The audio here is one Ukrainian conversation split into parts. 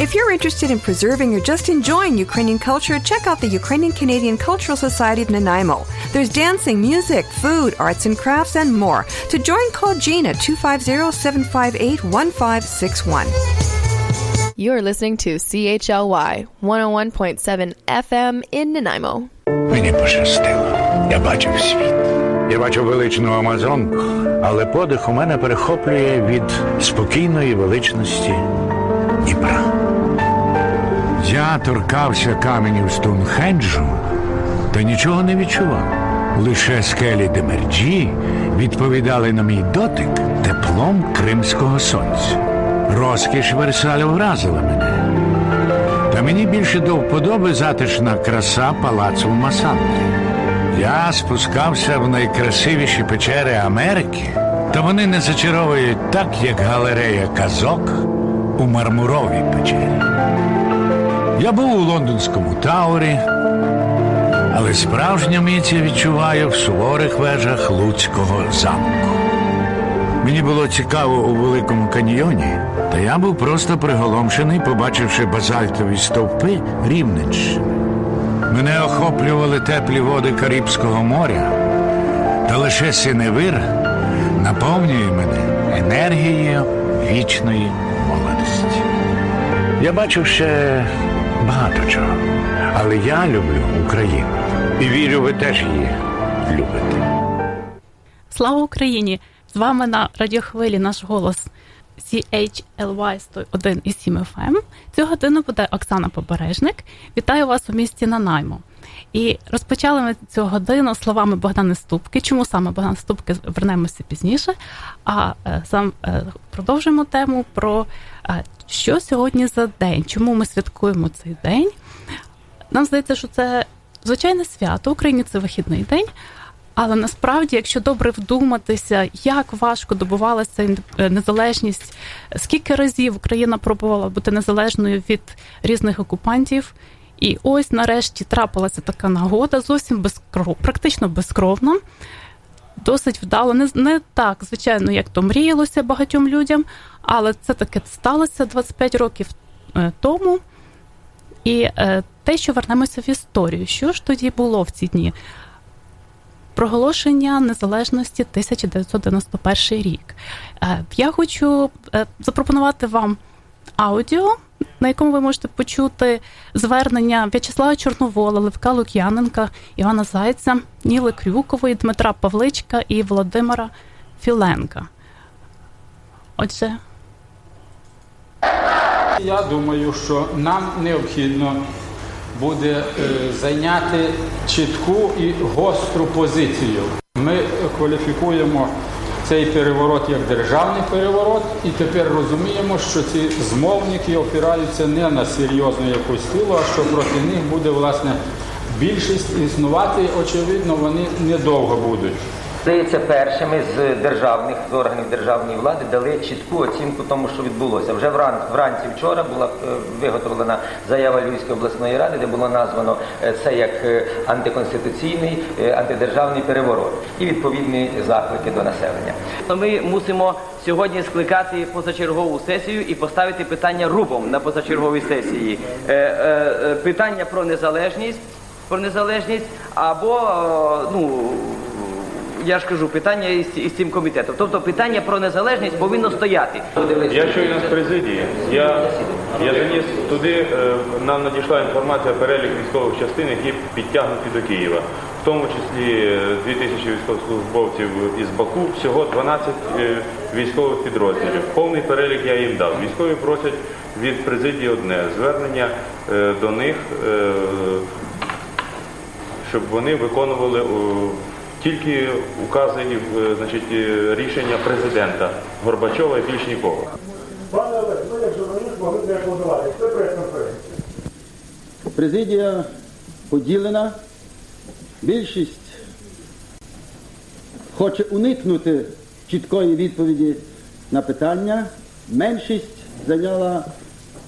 If you're interested in preserving or just enjoying Ukrainian culture, check out the Ukrainian Canadian Cultural Society of Nanaimo. There's dancing, music, food, arts and crafts, and more. To join, call Gina 250 758 1561. You're listening to CHLY 101.7 FM in Nanaimo. Мені пощастило. Я бачив світ. Я бачив величну Амазонку, але подих у мене перехоплює від спокійної величності Дніпра. Я торкався каменів Стоунхенджу та нічого не відчував. Лише скелі Демерджі відповідали на мій дотик теплом кримського сонця. Розкіш Версалю вразила мене. Та мені більше до вподоби затишна краса палацу в Масандрі. Я спускався в найкрасивіші печери Америки, та вони не зачаровують так, як галерея казок у мармуровій печері. Я був у лондонському таурі, але справжня міць я відчуваю в суворих вежах Луцького замку. Мені було цікаво у Великому каньйоні, та я був просто приголомшений, побачивши базальтові стовпи Рівненщини. Мене охоплювали теплі води Карибського моря, та лише синевир наповнює мене енергією вічної молодості. Я бачив ще багато чого, але я люблю Україну і вірю, ви теж її любите. Слава Україні! З вами на радіохвилі наш голос CHLY 101,7 FM. Цю годину буде Оксана Побережник. Вітаю вас у місті Нанаймо. І розпочали ми цю годину словами Богдани Ступки. Чому саме Богдан Ступки вернемося пізніше? А сам продовжуємо тему про що сьогодні за день, чому ми святкуємо цей день. Нам здається, що це звичайне свято. Україні це вихідний день. Але насправді, якщо добре вдуматися, як важко добувалася незалежність, скільки разів Україна пробувала бути незалежною від різних окупантів, і ось нарешті трапилася така нагода, зовсім безкров, практично безкровна, досить вдало. Не, не так, звичайно, як то мріялося багатьом людям, але це таке сталося 25 років тому. І те, що вернемося в історію, що ж тоді було в ці дні? Проголошення незалежності 1991 рік. Я хочу запропонувати вам аудіо, на якому ви можете почути звернення В'ячеслава Чорновола, Левка Лук'яненка, Івана Зайця, Ніли Крюкової, Дмитра Павличка і Володимира Філенка. Отже. Я думаю, що нам необхідно буде зайняти чітку і гостру позицію. Ми кваліфікуємо цей переворот як державний переворот, і тепер розуміємо, що ці змовники опираються не на серйозну якусь силу, а що проти них буде власне більшість існувати. Очевидно, вони недовго будуть. Здається, першими з державних з органів державної влади дали чітку оцінку тому, що відбулося. Вже вранці, вранці вчора була виготовлена заява Львівської обласної ради, де було названо це як антиконституційний, антидержавний переворот і відповідні заклики до населення. Ми мусимо сьогодні скликати позачергову сесію і поставити питання рубом на позачерговій сесії. Питання про незалежність, про незалежність або ну я ж кажу, питання із, із цим комітетом. Тобто питання про незалежність повинно стояти. Я щойно з президії. Я, я заніс туди, нам надійшла інформація перелік військових частин, які підтягнуті до Києва. В тому числі 2000 військовослужбовців із Баку, всього 12 військових підрозділів. Повний перелік я їм дав. Військові просять від президії одне звернення до них, щоб вони виконували тільки укази і значить, рішення президента Горбачова і більш нікого. Пане Олег, ну як журналіст могли б не аплодувати. Це прес-конференція. Президія поділена. Більшість хоче уникнути чіткої відповіді на питання. Меншість зайняла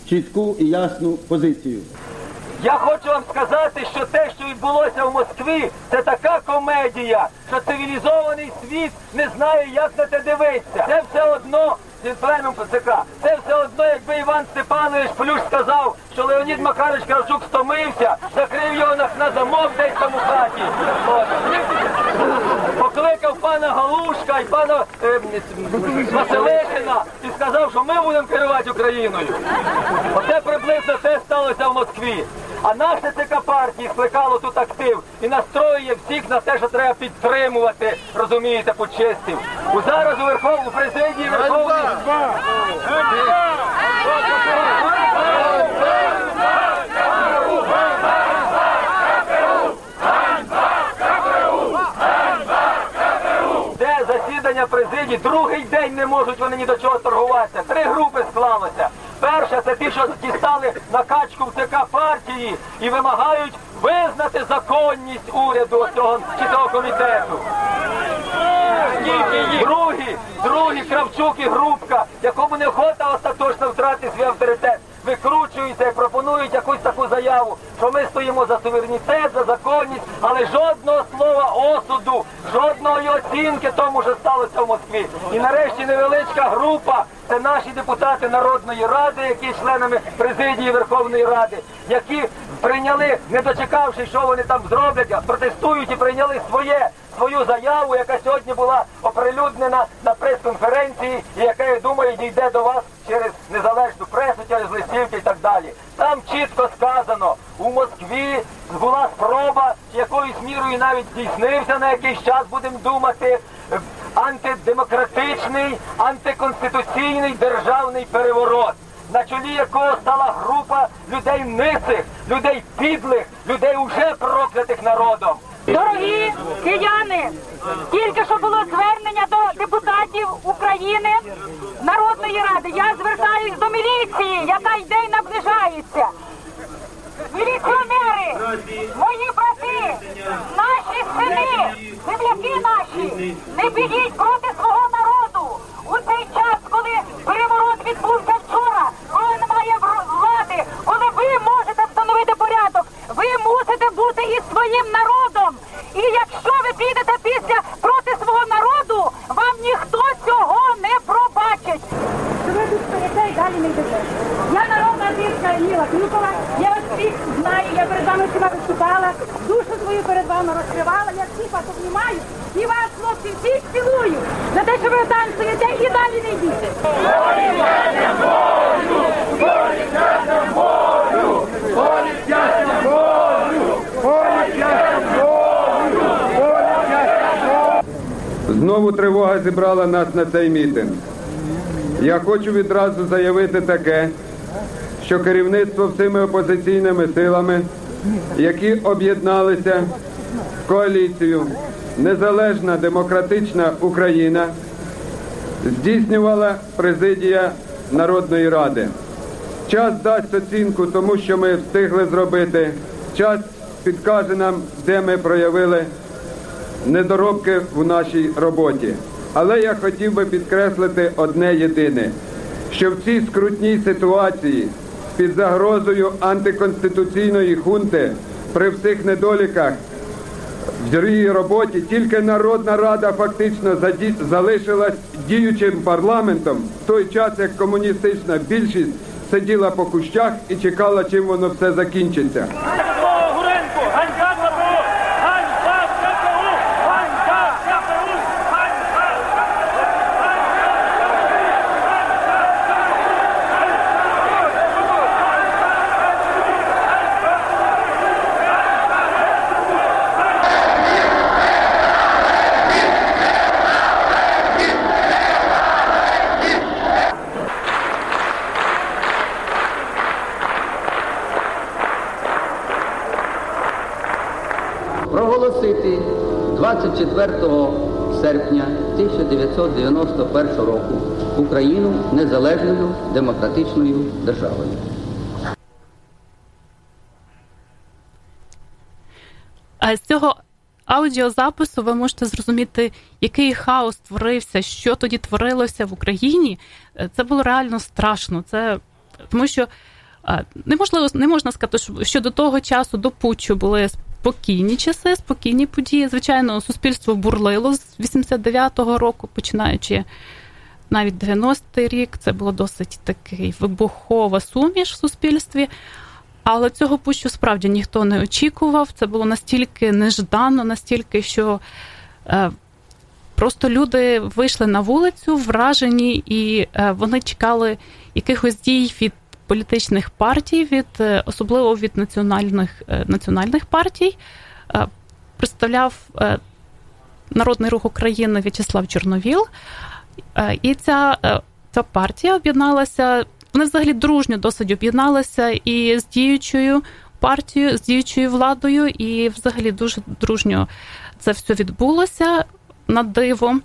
чітку і ясну позицію. Я хочу вам сказати, що те, що відбулося в Москві, це така комедія, що цивілізований світ не знає, як на це дивитися. Це все одно пленум ПЦК. Це все одно, якби Іван Степанович Плюш сказав, що Леонід Макарович Кравчук стомився, закрив його на, на замок десь там у хаті. От. Покликав пана Галушка і пана е, Василишина і сказав, що ми будемо керувати Україною. Оце приблизно те сталося в Москві. А наша ЦК партії скликало тут актив і настроює всіх на те, що треба підтримувати, розумієте, почистів. У зараз у Верховному президії Верховної... Де засідання президії, другий день не можуть вони ні до чого торгуватися. Три групи склалося. Перша це ті, що дістали накачку в ЦК партії і вимагають визнати законність уряду цього чи цього комітету. Другі, другі Кравчук і Грубка, якому неохота остаточно втратити свій авторитет, викручуються і пропонують якусь таку заяву, що ми стоїмо за суверенітет, за законність, але жодного слова осуду, жодної оцінки тому, що сталося в Москві. І нарешті невеличка група, це наші депутати Народної ради, які членами президії Верховної Ради, які прийняли, не дочекавши, що вони там зроблять, протестують і прийняли своє свою заяву, яка сьогодні була оприлюднена на прес-конференції, і яка, я думаю, дійде до вас через незалежну пресу, через листівки і так далі. Там чітко сказано, у Москві була спроба, якоюсь мірою навіть здійснився на якийсь час, будемо думати, антидемократичний, антиконституційний державний переворот. На чолі якого стала група людей нисих, людей підлих, людей уже проклятих народом. Дорогі кияни, тільки що було звернення до депутатів України Народної Ради. Я звертаюсь до міліції, яка йде і наближається. Міліціонери, мої брати, наші сини, земляки наші, не підіть проти свого народу. У цей час, коли переворот відбувся вчора, коли немає влади, коли ви можете встановити порядок, ви мусите бути із своїм народом. І якщо ви підете після проти свого народу, вам ніхто цього не пробачить. Ви тут стоїте і далі не йдете. Я народна артистка Ніла Клюкова, я вас всіх знаю, я перед вами всіма виступала, душу свою перед вами розкривала, я всіх вас обнімаю і вас, хлопці, всіх цілую за те, що ви там стоїте і далі не йдіть. Знову тривога зібрала нас на цей мітинг. Я хочу відразу заявити таке, що керівництво всіми опозиційними силами, які об'єдналися в коаліцію Незалежна демократична Україна, здійснювала президія Народної Ради. Час дасть оцінку тому, що ми встигли зробити. Час підкаже нам, де ми проявили недоробки в нашій роботі. Але я хотів би підкреслити одне єдине, що в цій скрутній ситуації під загрозою антиконституційної хунти при всіх недоліках в її роботі тільки Народна Рада фактично залишилась діючим парламентом в той час, як комуністична більшість сиділа по кущах і чекала, чим воно все закінчиться. 24 серпня 1991 року Україну незалежною демократичною державою. А з цього аудіозапису ви можете зрозуміти, який хаос творився, що тоді творилося в Україні. Це було реально страшно. Це тому, що неможливо не можна сказати, що до того часу до путчу були спокійні часи, спокійні події. Звичайно, суспільство бурлило з 89-го року, починаючи навіть 90-й рік це було досить такий вибухова суміш в суспільстві. Але цього пущу справді ніхто не очікував. Це було настільки неждано, настільки, що е, просто люди вийшли на вулицю, вражені, і е, вони чекали якихось дій від політичних партій, від е, особливо від національних е, національних партій. Е, представляв Народний рух України В'ячеслав Чорновіл. І ця, ця партія об'єдналася вони взагалі дружньо досить об'єдналися і з діючою партією, з діючою владою, і взагалі дуже дружньо це все відбулося на диво.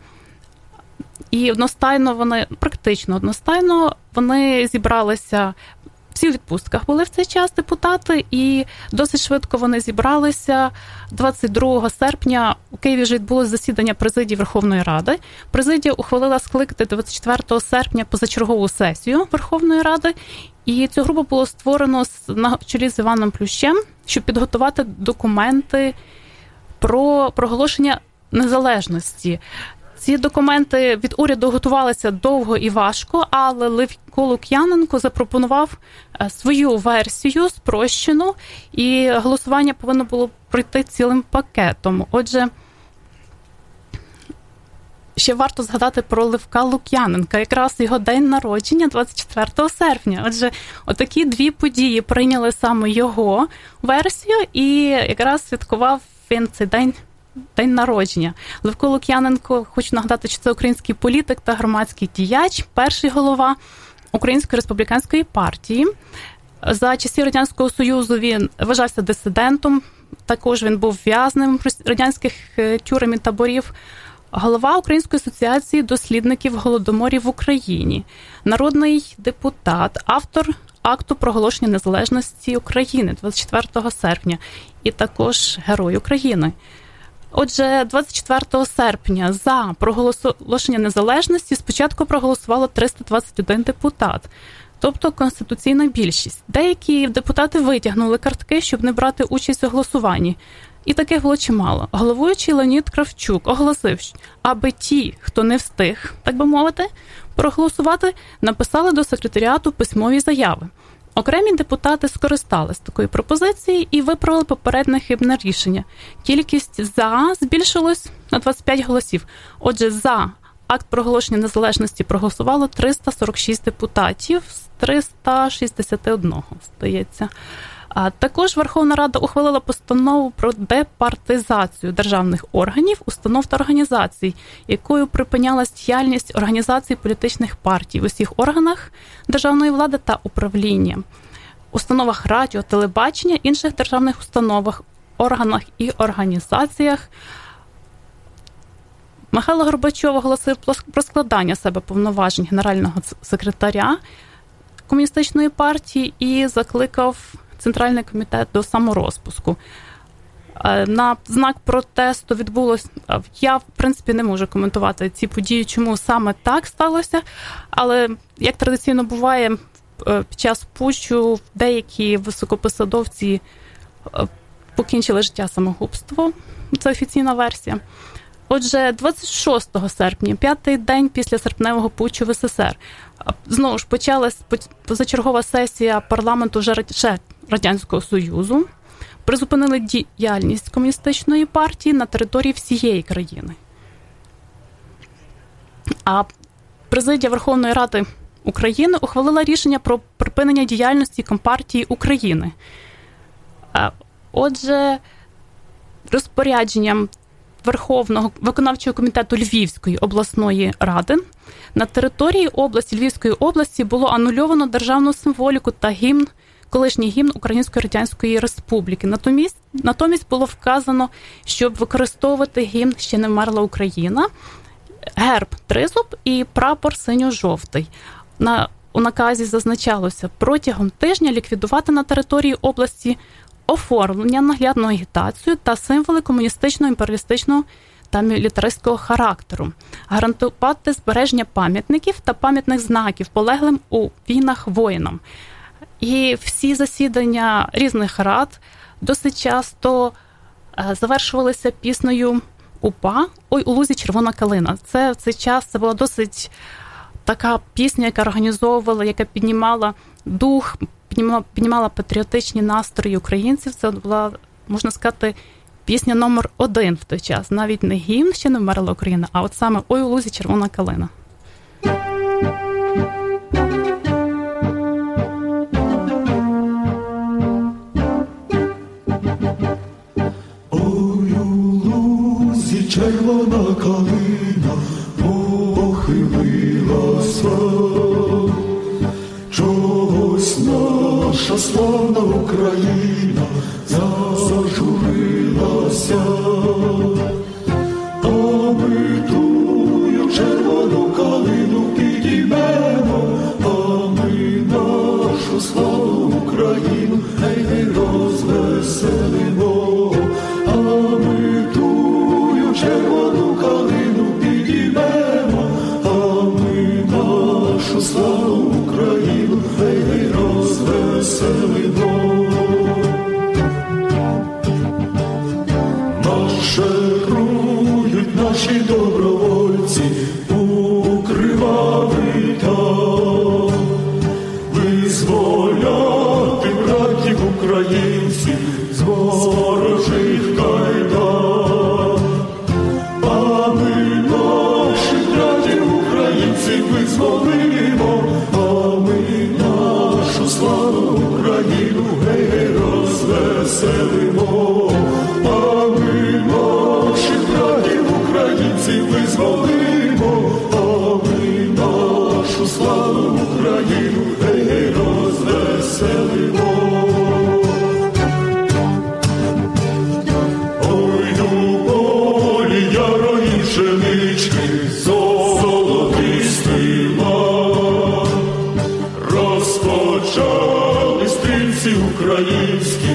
І одностайно вони практично одностайно вони зібралися всі у відпустках були в цей час депутати, і досить швидко вони зібралися. 22 серпня у Києві вже відбулось засідання президії Верховної Ради. Президія ухвалила скликати 24 серпня позачергову сесію Верховної Ради. І цю групу було створено на чолі з Іваном Плющем, щоб підготувати документи про проголошення незалежності. Ці документи від уряду готувалися довго і важко, але Левко Лук'яненко запропонував е, свою версію спрощену, і голосування повинно було пройти цілим пакетом. Отже, ще варто згадати про Левка Лук'яненка, якраз його день народження, 24 серпня. Отже, отакі дві події прийняли саме його версію, і якраз святкував він цей день. День народження Левко Лук'яненко, хочу нагадати, що це український політик та громадський діяч, перший голова Української республіканської партії. За часів радянського союзу він вважався дисидентом. Також він був в'язнем радянських е, тюрем і таборів. Голова Української асоціації дослідників голодоморів в Україні, народний депутат, автор акту проголошення незалежності України 24 серпня, і також Герой України. Отже, 24 серпня за проголошення незалежності спочатку проголосувало 321 депутат, тобто конституційна більшість. Деякі депутати витягнули картки, щоб не брати участь у голосуванні. І таких було чимало. Головуючий Леонід Кравчук оголосив, аби ті, хто не встиг, так би мовити, проголосувати, написали до секретаріату письмові заяви. Окремі депутати скористались такою пропозицією і виправили попередне хибне рішення. Кількість за збільшилась на 25 голосів. Отже, за акт проголошення незалежності проголосувало 346 депутатів з 361, здається. Також Верховна Рада ухвалила постанову про департизацію державних органів, установ та організацій, якою припинялась діяльність організацій політичних партій в усіх органах державної влади та управління, установах радіо, телебачення, інших державних установах, органах і організаціях. Михайло Горбачов оголосив про складання себе повноважень генерального секретаря комуністичної партії і закликав центральний комітет до саморозпуску. Е, на знак протесту відбулося. Е, я в принципі не можу коментувати ці події, чому саме так сталося. Але як традиційно буває, е, під час пущу деякі високопосадовці покінчили життя самогубство. Це офіційна версія. Отже, 26 серпня, п'ятий день після серпневого путчу в СССР, знову ж почалась позачергова сесія парламенту вже радянського союзу. Призупинили діяльність комуністичної партії на території всієї країни. А президія Верховної Ради України ухвалила рішення про припинення діяльності Компартії України. Отже, розпорядженням Верховного виконавчого комітету Львівської обласної ради на території області Львівської області було анульовано державну символіку та гімн, колишній гімн Української Радянської Республіки. Натомість натомість було вказано, щоб використовувати гімн ще не вмерла Україна, герб тризуб і прапор синьо-жовтий. На у наказі зазначалося протягом тижня ліквідувати на території області оформлення, наглядну агітацію та символи комуністичного імперіалістичного та мілітаристського характеру, гарантувати збереження пам'ятників та пам'ятних знаків полеглим у війнах воїнам. І всі засідання різних рад досить часто е, завершувалися піснею УПА Ой у лузі червона калина. Це в цей час це була досить така пісня, яка організовувала, яка піднімала дух, піднімала, піднімала патріотичні настрої українців. Це була, можна сказати, пісня номер один в той час. Навіть не гімн ще не вмерла Україна, а от саме Ой у лузі червона калина. Червона калина похилилася, чогось наша славна Україна зажурилася, partido українські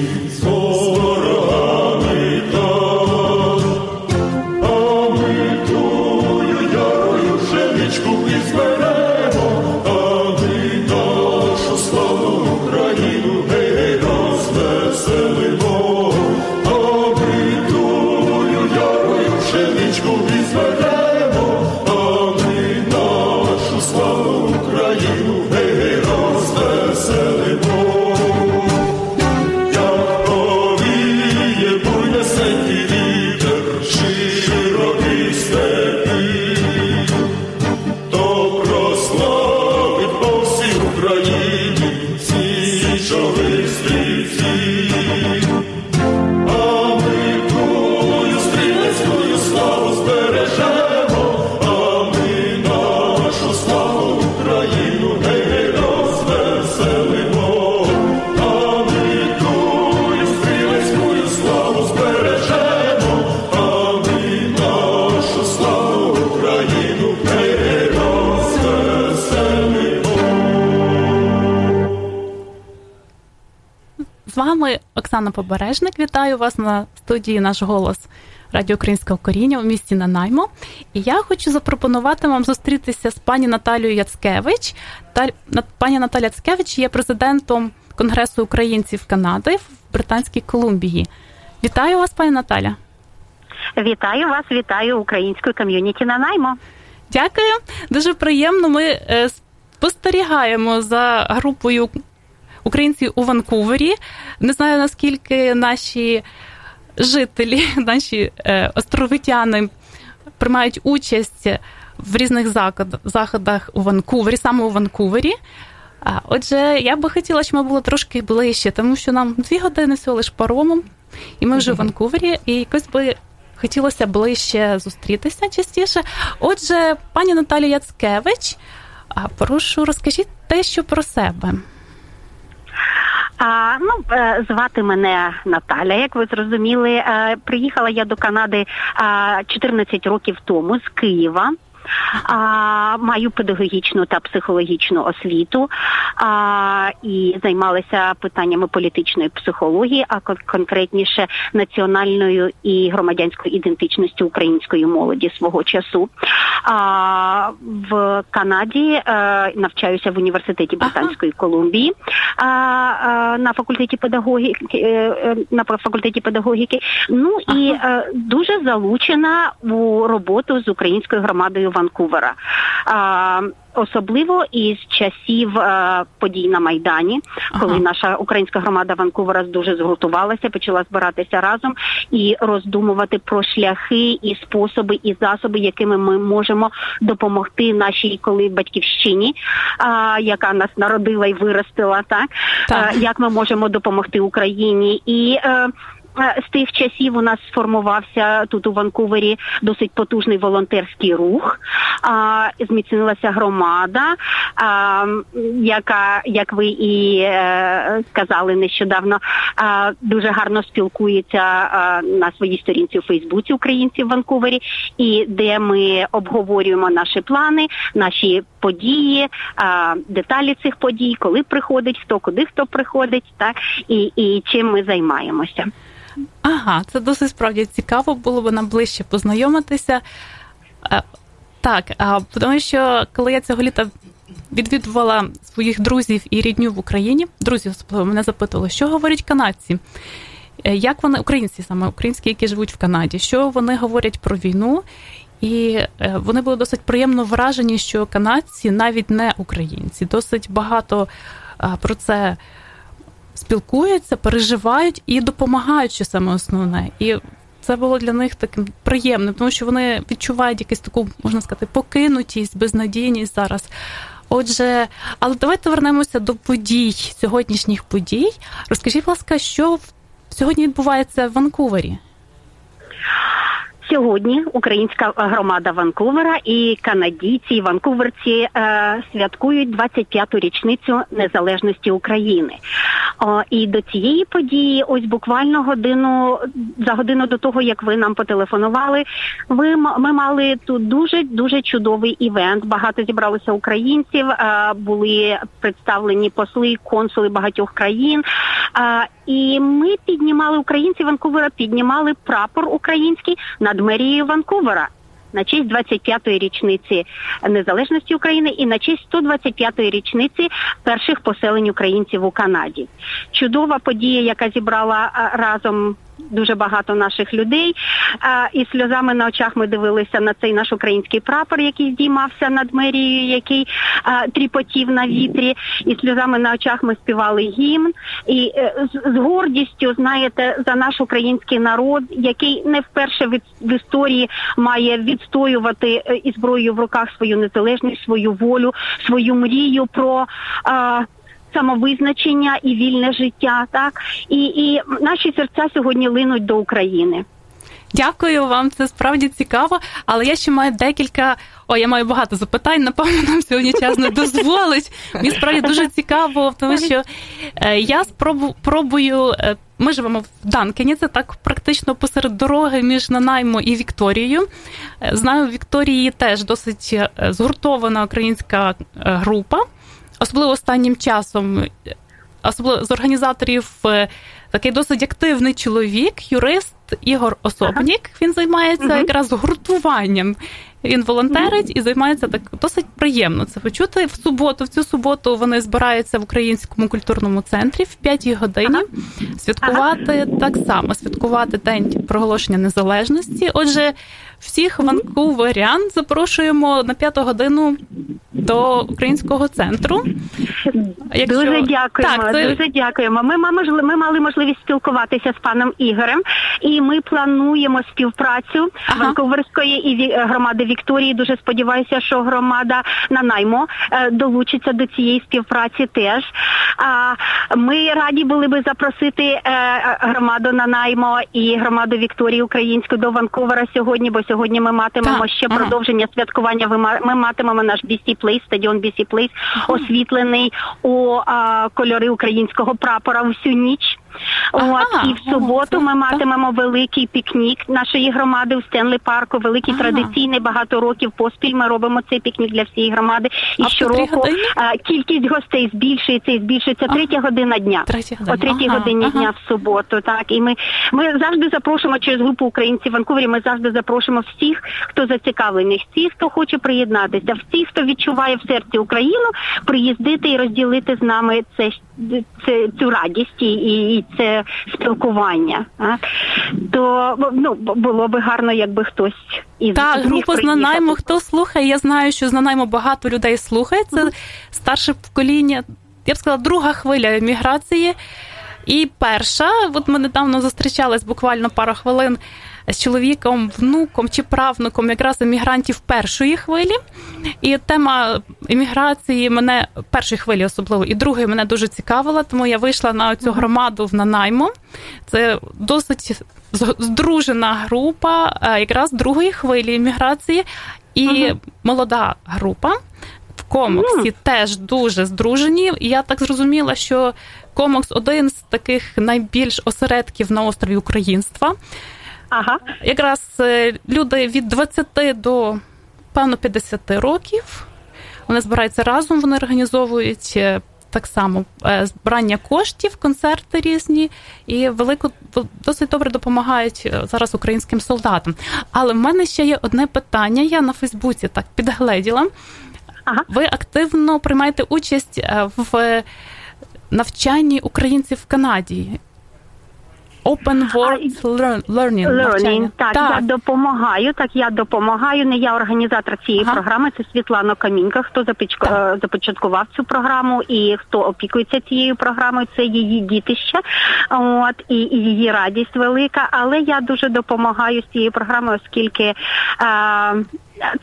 Оксана Побережник. Вітаю вас на студії наш голос Радіо Українського коріння у місті Нанаймо. І я хочу запропонувати вам зустрітися з пані Наталією Яцкевич. Та пані Наталя Яцкевич є президентом Конгресу українців Канади в Британській Колумбії. Вітаю вас, пані Наталя. Вітаю вас, вітаю українську ком'юніті Нанаймо. Дякую, дуже приємно. Ми е, спостерігаємо за групою українців у Ванкувері. Не знаю наскільки наші жителі, наші е, островитяни приймають участь в різних заходах у Ванкувері, саме у Ванкувері. Отже, я би хотіла, щоб ми були трошки ближче, тому що нам дві години всього лиш паромом, і ми вже в Ванкувері, і якось би хотілося ближче зустрітися частіше. Отже, пані Наталія Яцкевич, прошу розкажіть те, що про себе. А, Ну, е, звати мене Наталя, як ви зрозуміли. Е, приїхала я до Канади 14 років тому з Києва. А, Маю педагогічну та психологічну освіту а, і займалася питаннями політичної психології, а конкретніше національною і громадянською ідентичністю української молоді свого часу. А, В Канаді а, навчаюся в університеті Британської Колумбії а, а, на факультеті педагогіки е, на факультеті педагогіки. Ну і а, дуже залучена у роботу з українською громадою Ванкувера. А, Особливо із часів е, подій на майдані, коли Ага. наша українська громада Ванкувера дуже згуртувалася, почала збиратися разом і роздумувати про шляхи і способи і засоби, якими ми можемо допомогти нашій коли батьківщині, а, яка нас народила і виростила, так, Так. Е, як ми можемо допомогти Україні і. Е, З тих часів у нас сформувався тут у Ванкувері досить потужний волонтерський рух. А, зміцнилася громада, а, яка, як ви і е, сказали нещодавно, а, дуже гарно спілкується на своїй сторінці у Фейсбуці українці в Ванкувері, і де ми обговорюємо наші плани, наші події, деталі цих подій, коли приходить, хто куди хто приходить, так і, і чим ми займаємося. Ага, це досить справді цікаво, було б нам ближче познайомитися. Е, Так, тому що коли я цього літа відвідувала своїх друзів і рідню в Україні, друзі особливо мене запитували, що говорять канадці. Е, Як вони, українці саме українські, які живуть в Канаді, що вони говорять про війну? І е, вони були досить приємно вражені, що канадці навіть не українці, досить багато про це спілкуються, переживають і допомагають, що саме основне. І це було для них таким приємним, тому що вони відчувають якусь таку, можна сказати, покинутість, безнадійність зараз. Отже, але давайте вернемося до подій, сьогоднішніх подій. Розкажіть, будь ласка, що сьогодні відбувається в Ванкувері? Сьогодні українська громада Ванкувера і канадійці, і ванкуверці е, святкують 25-ту річницю незалежності України. О, і до цієї події, ось буквально годину за годину до того, як ви нам потелефонували, ви ми мали тут дуже дуже чудовий івент. Багато зібралося українців, е, були представлені посли, консули багатьох країн. Е, і ми піднімали українці Ванкувера, піднімали прапор український над мерією Ванкувера. На честь 25-ї річниці незалежності України і на честь 125-ї річниці перших поселень українців у Канаді. Чудова подія, яка зібрала разом дуже багато наших людей. І сльозами на очах ми дивилися на цей наш український прапор, який здіймався над мерією, який тріпотів на вітрі. І сльозами на очах ми співали гімн. І е, з, гордістю, знаєте, за наш український народ, який не вперше в, в історії має відстоювати е, і зброєю в руках свою незалежність, свою волю, свою мрію про. Самовизначення і вільне життя, так і, і наші серця сьогодні линуть до України. Дякую вам, це справді цікаво. Але я ще маю декілька. О, я маю багато запитань. Напевно, нам сьогодні час не дозволить. Мені справді дуже цікаво, тому що е, я спробу пробую. е, Ми живемо в Данкені, це так практично посеред дороги між Нанаймо і Вікторією. Е, Знаю, в Вікторії теж досить згуртована українська група, особливо останнім часом. Особливо з організаторів е, такий досить активний чоловік, юрист Ігор Особнік. Він займається якраз гуртуванням. Він волонтерить і займається так досить приємно це почути. В суботу, в цю суботу вони збираються в українському культурному центрі в п'ятій годині. Святкувати так само, святкувати день проголошення незалежності. Отже, всіх ванкуверян запрошуємо на п'яту годину до українського центру. Якщо- Дуже дякуємо. Так, це- Дуже дякуємо. Ми мали ми мали можливість спілкуватися з паном Ігорем, і ми плануємо співпрацю Ванкуверської і громади Вікторії. Дуже сподіваюся, що громада Нанаймо е, долучиться до цієї співпраці теж. Ми раді були би запросити е, громаду Нанаймо і громаду Вікторії Українську до Ванкувера сьогодні, бо сьогодні ми матимемо Так, ще ага. продовження святкування. Ми матимемо наш BC Place, стадіон BC Place, освітлений у кольори українського прапора всю ніч. От і в суботу ми матимемо великий пікнік нашої громади у Стенлі парку. Великий традиційний багато років поспіль. Ми робимо цей пікнік для всієї громади. І А щороку а, кількість гостей збільшується і збільшується. Третя година дня. година. О третій Ага, годині ага. дня в суботу. Так і ми, ми завжди запрошуємо через групу українців в Ванкувері. Ми завжди запрошуємо всіх, хто зацікавлений, всіх, хто хоче приєднатися, всіх, хто відчуває в серці Україну, приїздити і розділити з нами це, це цю радість і, і, це спілкування. А? То ну було би гарно, якби хтось із Так, група з. Нанаймо, хто слухає, я знаю, що з Нанаймо багато людей слухає. Це старше покоління, я б сказала, друга хвиля еміграції. І перша, от ми недавно зустрічались буквально пару хвилин з чоловіком, внуком чи правнуком якраз емігрантів першої хвилі. І тема еміграції мене першої хвилі особливо і другої мене дуже цікавила, тому я вийшла на цю громаду в Нанаймо. Це досить здружена група е, якраз другої хвилі еміграції і молода група. В Комоксі теж дуже здружені. І я так зрозуміла, що Комокс один з таких найбільш осередків на острові українства. Ага. Якраз е, люди від 20 до певно 50 років. Вони збираються разом, вони організовують е, так само е, збирання коштів, концерти різні і велико досить добре допомагають зараз українським солдатам. Але в мене ще є одне питання. Я на Фейсбуці так підгледіла. Ви активно приймаєте участь в навчанні українців в Канаді. Open World Learn- Learning. Learning, навчання. так, я допомагаю. Так, я допомагаю. Не я організатор цієї програми. Це Світлана Камінька. Хто запічко- е, започаткував цю програму і хто опікується цією програмою, це її дітище. От і, і її радість велика. Але я дуже допомагаю з цією програмою, оскільки. Е,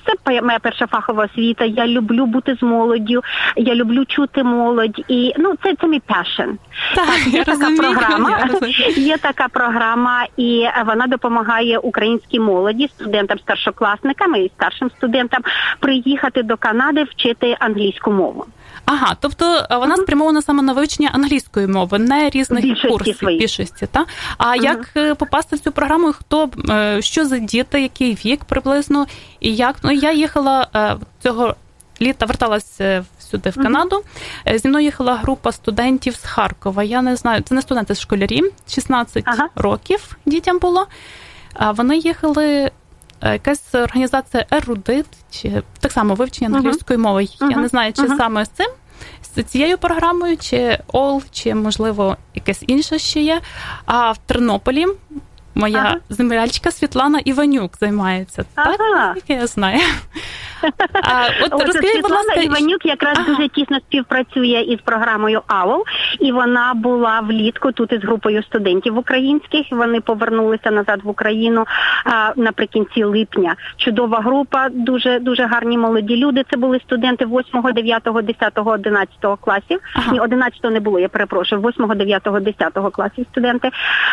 це моя перша фахова освіта. Я люблю бути з молоддю, я люблю чути молодь, і ну це, це мій пешен. Так, є я така розумію, програма. я розумію. Є така програма, і вона допомагає українській молоді, студентам, старшокласникам і старшим студентам приїхати до Канади вчити англійську мову. Ага, тобто е, вона спрямована саме на вивчення англійської мови, не різних Більшості курсів своїх. більшості. Та? А як е, попасти в цю програму? Хто е, що за діти, який вік приблизно? І як ну я їхала цього літа, верталась е, сюди в Канаду. Зі мною їхала група студентів з Харкова. Я не знаю, це не студенти, це школярі, 16 років дітям було. А вони їхали. Е, Якась організація Ерудит, чи так само вивчення англійської мови. Я не знаю, чи Мгм. саме з цим, з цією програмою, чи ОЛ, чи можливо якесь інше ще є. А в Тернополі моя Ага. землячка Світлана Іванюк займається. Так, наскільки я знаю. А, от От розкажіть, будь Світлана ласка, Іванюк якраз дуже тісно співпрацює із програмою АВОЛ, і вона була влітку тут із групою студентів українських. Вони повернулися назад в Україну а, наприкінці липня. Чудова група, дуже дуже гарні молоді люди. Це були студенти 8, 9, 10, 11 класів. Ні, 11 не було. Я перепрошую, 8, 9, 10 класів студенти.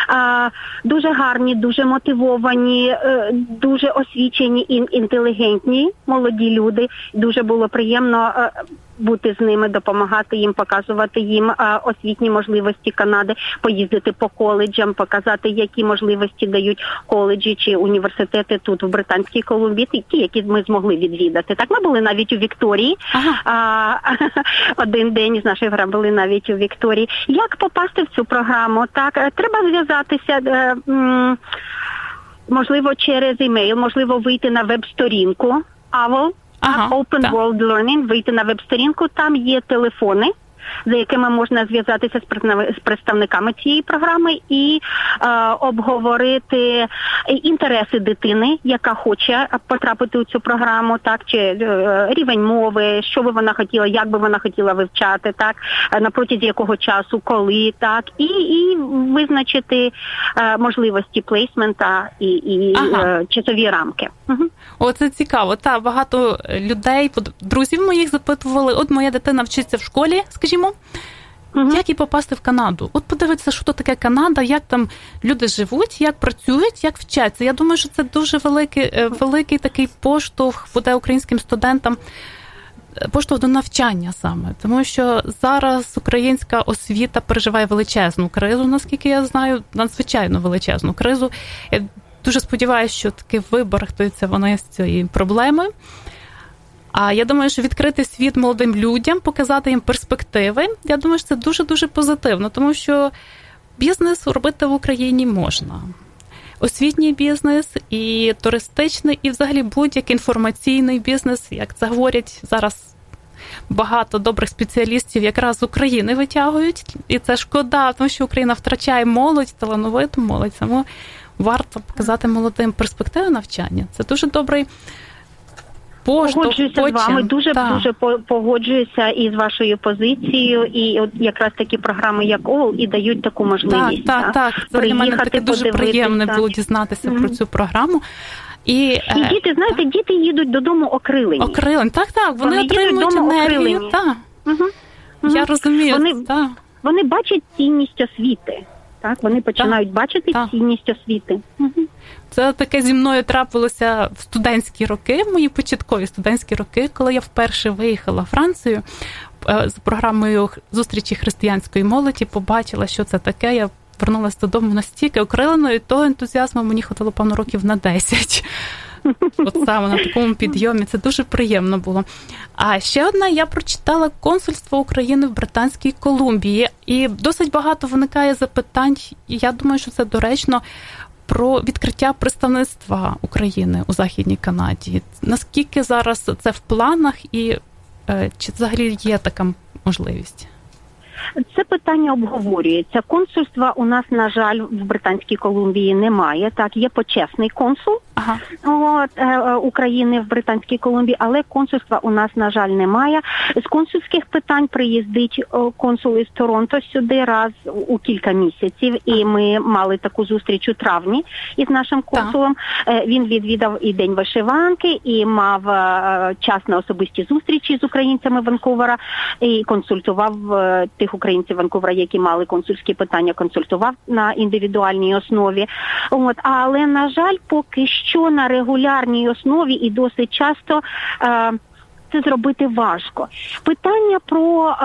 А, дуже гарні, дуже мотивовані, е, дуже освічені і інтелігентні молоді люди. Дуже було приємно е, бути з ними, допомагати їм, показувати їм е, освітні можливості Канади, поїздити по коледжам, показати, які можливості дають коледжі чи університети тут в Британській Колумбії, ті, які ми змогли відвідати. Так ми були навіть у Вікторії. А, один день з нашої гра були навіть у Вікторії. Як попасти в цю програму? Так, е, треба зв'язатися. Можливо, через емейл, можливо, вийти на веб-сторінку AVOL, Open World Learning, вийти на веб-сторінку, там є телефони. За якими можна зв'язатися з представниками цієї програми і е, обговорити інтереси дитини, яка хоче потрапити у цю програму, так чи е, рівень мови, що би вона хотіла, як би вона хотіла вивчати, так е, на протязі якого часу, коли так, і, і визначити е, можливості плейсмента і, і Ага. е, часові рамки. Угу. О, це цікаво. Та багато людей, друзів моїх запитували. От моя дитина вчиться в школі, скажімо. Як їй попасти в Канаду? От подивитися, що то таке Канада, як там люди живуть, як працюють, як вчаться. Я думаю, що це дуже великий, е, великий такий поштовх буде українським студентам. е, Поштовх до навчання саме, тому що зараз українська освіта переживає величезну кризу, наскільки я знаю, надзвичайно величезну кризу. Я дуже сподіваюся, що таки виборохтуються вони з цієї проблеми. А я думаю, що відкрити світ молодим людям, показати їм перспективи. Я думаю, що це дуже дуже позитивно, тому що бізнес робити в Україні можна. Освітній бізнес, і туристичний, і взагалі будь-який інформаційний бізнес, як це говорять зараз багато добрих спеціалістів якраз з України витягують, і це шкода, тому що Україна втрачає молодь, талановиту молодь. Тому варто показати молодим перспективи навчання. Це дуже добрий. Погоджуюся з вами. Дуже Так. дуже по- погоджуюся із вашою позицією, і от якраз такі програми, як ОЛ, і дають таку можливість Так, так, так. Це для мене таке дуже приємне було дізнатися про цю програму. І, І е, діти, знаєте, діти їдуть додому окрилені. Окрилені, так, так. Вони, Вони отримують додому енергію. Так. Мгм. Я розумію. Вони, так. вони бачать цінність освіти. Так, вони починають бачити цінність освіти. Це таке зі мною трапилося в студентські роки, мої початкові студентські роки, коли я вперше виїхала в Францію е, з програмою зустрічі християнської молоді, побачила, що це таке. Я вернулася додому настільки окриленою, того ентузіазму мені хотіло певно, років на 10. От саме на такому підйомі це дуже приємно було. А ще одна я прочитала консульство України в Британській Колумбії, і досить багато виникає запитань. І я думаю, що це доречно про відкриття представництва України у Західній Канаді. Наскільки зараз це в планах, і е, чи взагалі є така можливість? Це питання обговорюється. Консульства у нас, на жаль, в Британській Колумбії немає. Так, є почесний консул от, е, е, України в Британській Колумбії, але консульства у нас, на жаль, немає. З консульських питань приїздить консул із Торонто сюди раз у кілька місяців, і ми мали таку зустріч у травні із нашим консулом. Е, Він відвідав і день вишиванки, і мав е, час на особисті зустрічі з українцями Ванкувера, і консультував е, тих українців Ванкувера, які мали консульські питання, консультував на індивідуальній основі. От але на жаль, поки що на регулярній основі і досить часто. Е, це зробити важко. Питання про е,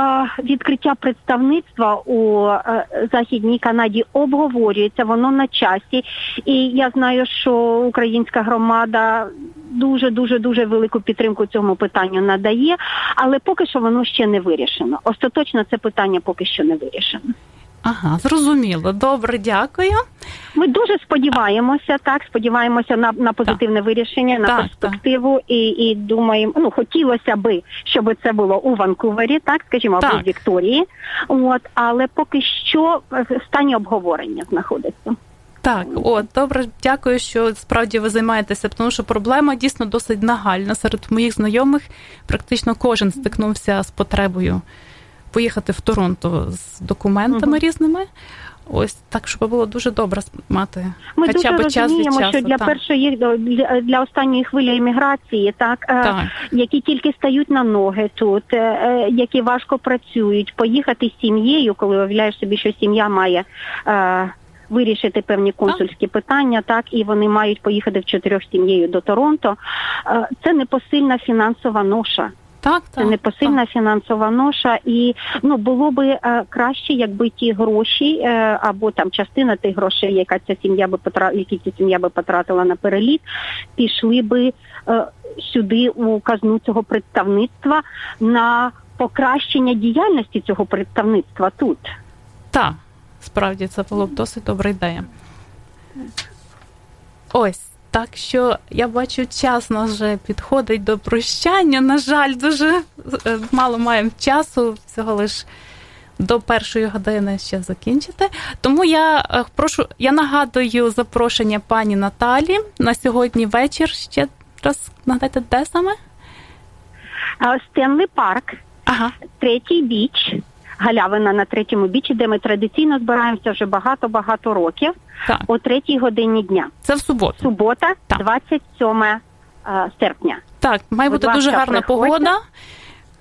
відкриття представництва у е, Західній Канаді обговорюється, воно на часі. І я знаю, що українська громада дуже дуже дуже велику підтримку цьому питанню надає, але поки що воно ще не вирішено. Остаточно це питання поки що не вирішено. Ага, зрозуміло. Добре, дякую. Ми дуже сподіваємося, так сподіваємося на, на позитивне вирішення, на Так, перспективу, і, і думаємо, ну хотілося би, щоб це було у Ванкувері, так скажімо, або в Вікторії. От але поки що в стані обговорення знаходиться. Так, от добре, дякую, що справді ви займаєтеся, тому що проблема дійсно досить нагальна. Серед моїх знайомих практично кожен стикнувся з потребою поїхати в Торонто з документами різними. Ось так, щоб було дуже добре мати Ми хоча дуже б час від розуміємо, часу. що для так. першої для, для останньої хвилі імміграції, так, е, Так. які тільки стають на ноги тут, е, е, які важко працюють, поїхати з сім'єю, коли уявляєш собі, що сім'я має. Е, Вирішити певні консульські питання, так і вони мають поїхати в чотирьох сім'єю до Торонто. Е, Це непосильна фінансова ноша. Так, так. це непосильна фінансова ноша, і ну було би е, краще, якби ті гроші е, або там частина тих грошей, яка ця сім'я би потра... які ця сім'я би потратила на переліт, пішли би е, сюди у казну цього представництва на покращення діяльності цього представництва тут. Так, справді це було б досить добра ідея. Ось. Так що я бачу, час нас вже підходить до прощання. На жаль, дуже е, мало маємо часу, всього лиш до першої години ще закінчити. Тому я е, прошу, я нагадую запрошення пані Наталі на сьогодні вечір. Ще раз нагадайте, де саме? Стенли парк, ага. третій біч, галявина на третьому бічі, де ми традиційно збираємося вже багато-багато років так. о третій годині дня. Це в суботу. Субота, 27 е, серпня. Так, має бути дуже гарна приходьте. погода.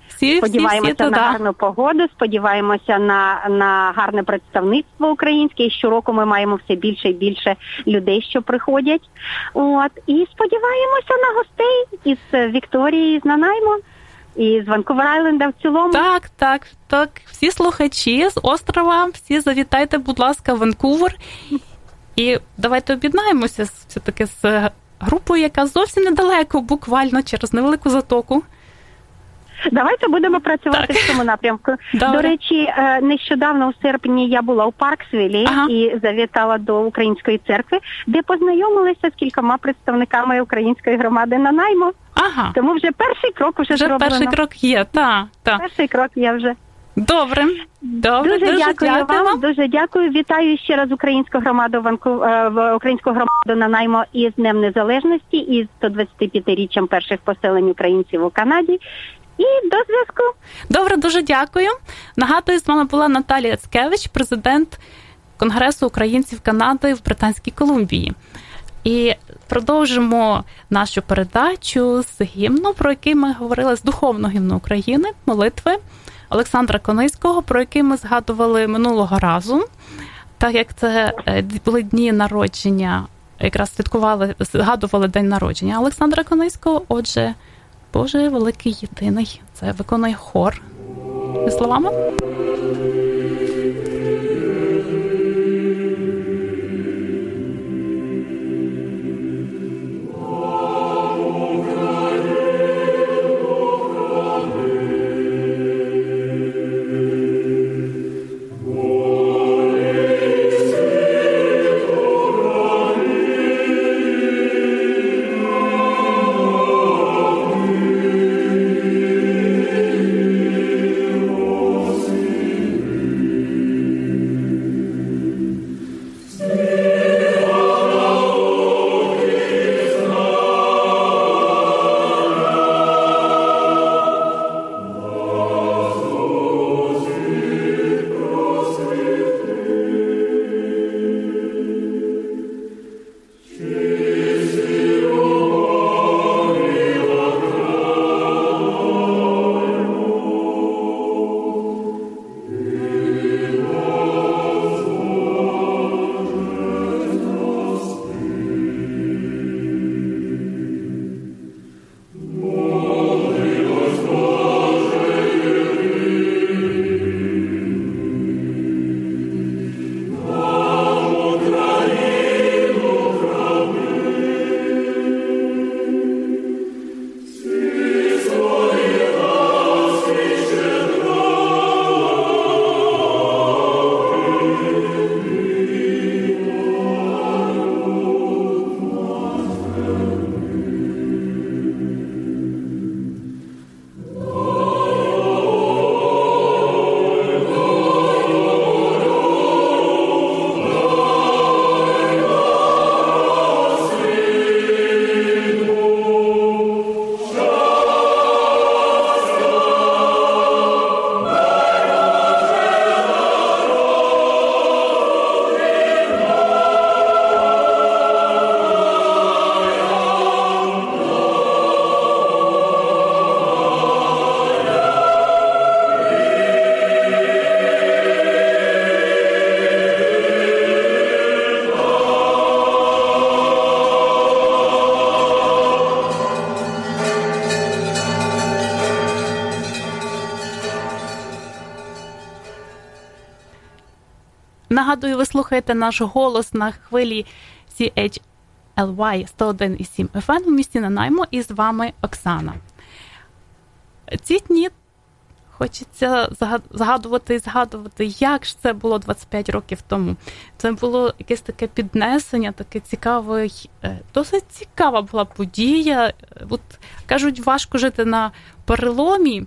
Всі, Сподіваємося всі, всі на гарну погоду, сподіваємося на, на гарне представництво українське. І щороку ми маємо все більше і більше людей, що приходять. От і сподіваємося на гостей із е, Вікторії, з Нанаймо і з Ванкувер Айленда в цілому. Так, так, так. Всі слухачі з острова, всі завітайте, будь ласка, в Ванкувер. І давайте об'єднаємося все-таки з групою, яка зовсім недалеко, буквально через невелику затоку. Давайте будемо працювати в цьому напрямку. Добре. До речі, е, нещодавно у серпні я була у Парксвілі і завітала до української церкви, де познайомилася з кількома представниками української громади на найму. Ага. Тому вже перший крок вже, Вже зроблено. перший крок є, так. Та. Перший крок є вже. Добре. Добре, Дуже, дуже дякую дякую вам. Дуже дякую. Вітаю ще раз українську громаду Ванку е, українську громаду на наймо із Днем Незалежності і з 125-річчям перших поселень українців у Канаді. І до зв'язку. Добре, дуже дякую. Нагадую, з вами була Наталія Цкевич, президент Конгресу українців Канади в Британській Колумбії. І продовжимо нашу передачу з гімну, про який ми говорили з духовного гімну України, молитви Олександра Кониського, про який ми згадували минулого разу. Так як це е, були дні народження, якраз святкували, згадували день народження Олександра Кониського. Отже, Боже великий єдиний. Це виконує хор. Зі словами. Нагадую, ви слухаєте наш голос на хвилі CHLY 101,7 FM у місті Нанаймо і з вами Оксана. Ці дні хочеться згадувати і згадувати, як ж це було 25 років тому. Це було якесь таке піднесення, таке цікаве, досить цікава була подія. От кажуть, важко жити на переломі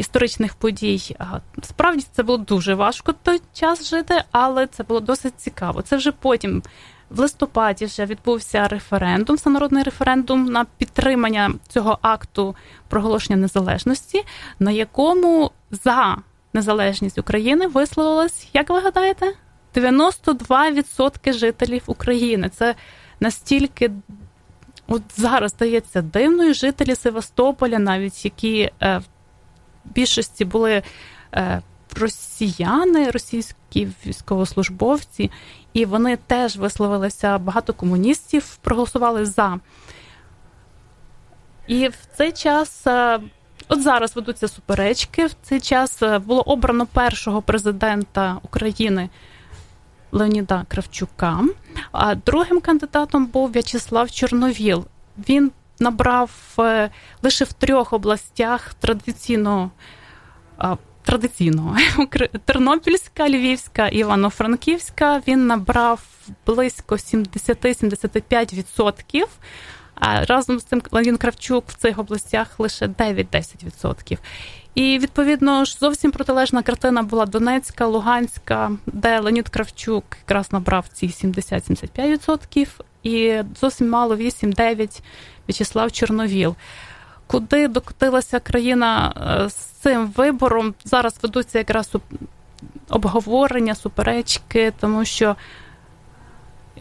історичних подій. Справді це було дуже важко той час жити, але це було досить цікаво. Це вже потім. В листопаді вже відбувся референдум, всенародний референдум на підтримання цього акту проголошення незалежності, на якому за незалежність України висловилось, як ви гадаєте, 92% жителів України. Це настільки от зараз здається дивною жителі Севастополя, навіть які е, більшості були е, росіяни, російські військовослужбовці, і вони теж висловилися. Багато комуністів проголосували за. І в цей час, е, от зараз ведуться суперечки. В цей час е, було обрано першого президента України Леоніда Кравчука. А другим кандидатом був В'ячеслав Чорновіл. Він набрав е, лише в трьох областях традиційно. Традиційного Тернопільська, Львівська, Івано-Франківська він набрав близько 70-75%. А разом з цим Леонід Кравчук в цих областях лише 9-10%. І відповідно ж зовсім протилежна картина була Донецька, Луганська, де Леонід Кравчук якраз набрав ці 70-75%, і зовсім мало 8-9 В'ячеслав Чорновіл. Куди докотилася країна е, з цим вибором? Зараз ведуться якраз обговорення, суперечки, тому що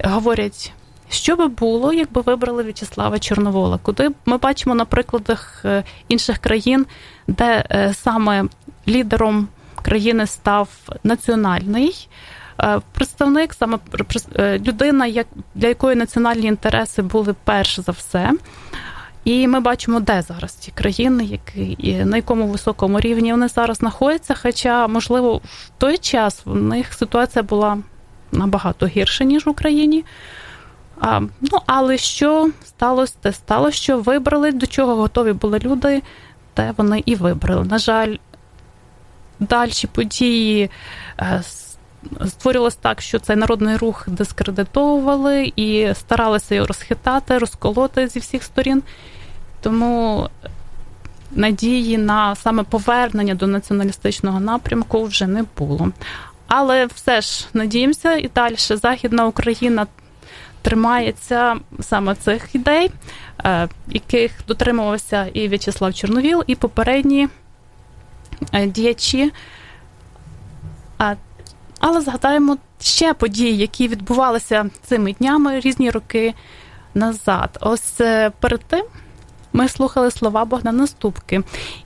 говорять що би було, якби вибрали В'ячеслава Чорновола? Куди ми бачимо на прикладах е, інших країн, де е, саме лідером країни став національний представник, саме людина, для якої національні інтереси були перш за все. І ми бачимо, де зараз ці країни, які на якому високому рівні вони зараз знаходяться. Хоча, можливо, в той час в них ситуація була набагато гірша, ніж в Україні. А, Ну, але що сталося, те стало, що вибрали, до чого готові були люди, те вони і вибрали. На жаль, далі події е, створювалося так, що цей народний рух дискредитовували і старалися його розхитати, розколоти зі всіх сторін. Тому надії на саме повернення до націоналістичного напрямку вже не було. Але все ж надіємося, і далі Західна Україна тримається саме цих ідей, е, яких дотримувався і В'ячеслав Чорновіл, і попередні е, діячі. Але згадаємо ще події, які відбувалися цими днями різні роки назад. Ось е, перед тим ми слухали слова Богдана Ступки,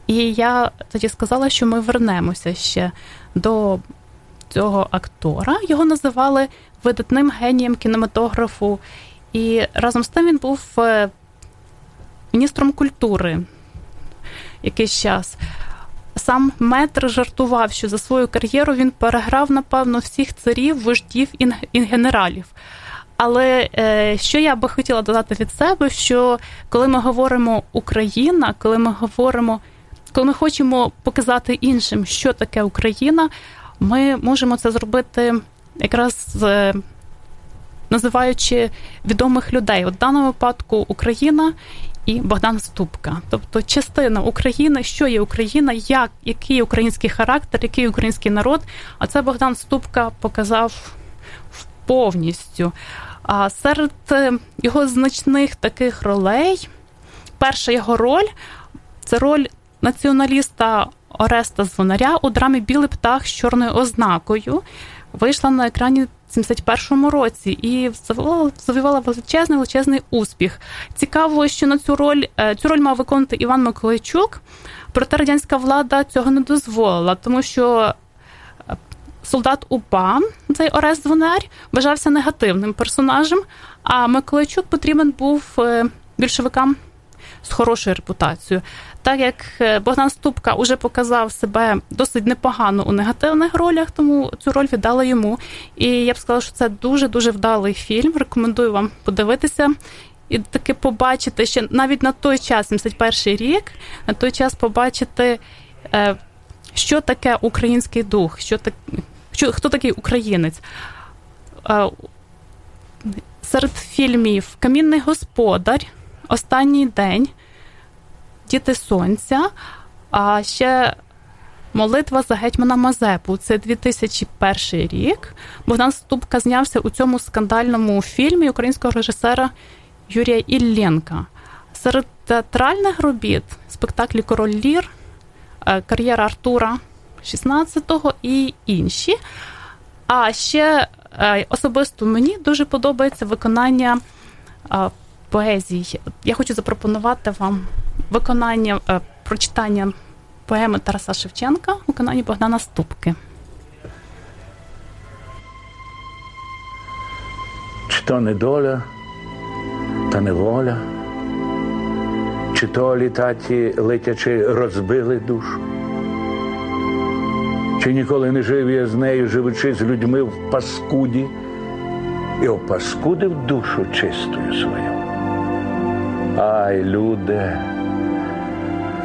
і я тоді сказала, що ми вернемося ще до цього актора. Його називали видатним генієм кінематографу. І разом з тим він був е, міністром культури якийсь час. Сам метр жартував, що за свою кар'єру він переграв, напевно, всіх царів, вождів і генералів. Але е, що я би хотіла додати від себе, що коли ми говоримо Україна, коли ми говоримо, коли ми хочемо показати іншим, що таке Україна, ми можемо це зробити якраз е, називаючи відомих людей. От в даному випадку Україна. І Богдан Ступка, тобто частина України, що є Україна, як який український характер, який український народ. А це Богдан Ступка показав повністю. А серед е, його значних таких ролей, перша його роль це роль націоналіста Ореста Звонаря у драмі Білий птах з чорною ознакою вийшла на екрані в 71-му році і завоювала величезний величезний успіх. Цікаво, що на цю роль е, цю роль мав виконати Іван Миколайчук, проте радянська влада цього не дозволила, тому що. Е, солдат УПА, цей Орест Звонарь, вважався негативним персонажем, а Миколайчук потрібен був е, більшовикам з хорошою репутацією. Так як е, Богдан Ступка вже показав себе досить непогано у негативних ролях, тому цю роль віддали йому. І я б сказала, що це дуже дуже вдалий фільм. Рекомендую вам подивитися. І таки побачити ще навіть на той час, 71 рік, на той час побачити, е, що таке український дух, що так, що, хто такий українець. Е, серед фільмів Камінний господар, Останній день. Діти Сонця, а ще молитва за гетьмана Мазепу. Це 2001 рік. Богдан Ступка знявся у цьому скандальному фільмі українського режисера Юрія Ілленка. Серед театральних робіт спектаклі Король Лір, е, кар'єра Артура 16-го і інші. А ще е, особисто мені дуже подобається виконання е, поезій. Я хочу запропонувати вам виконання е, прочитання поеми Тараса Шевченка, виконання Богдана Ступки. Чи то не доля, та неволя, чи то літаті летячи розбили душу? Чи ніколи не жив я з нею, живучи з людьми в паскуді, і опаскудив душу чистою свою? Ай, люди.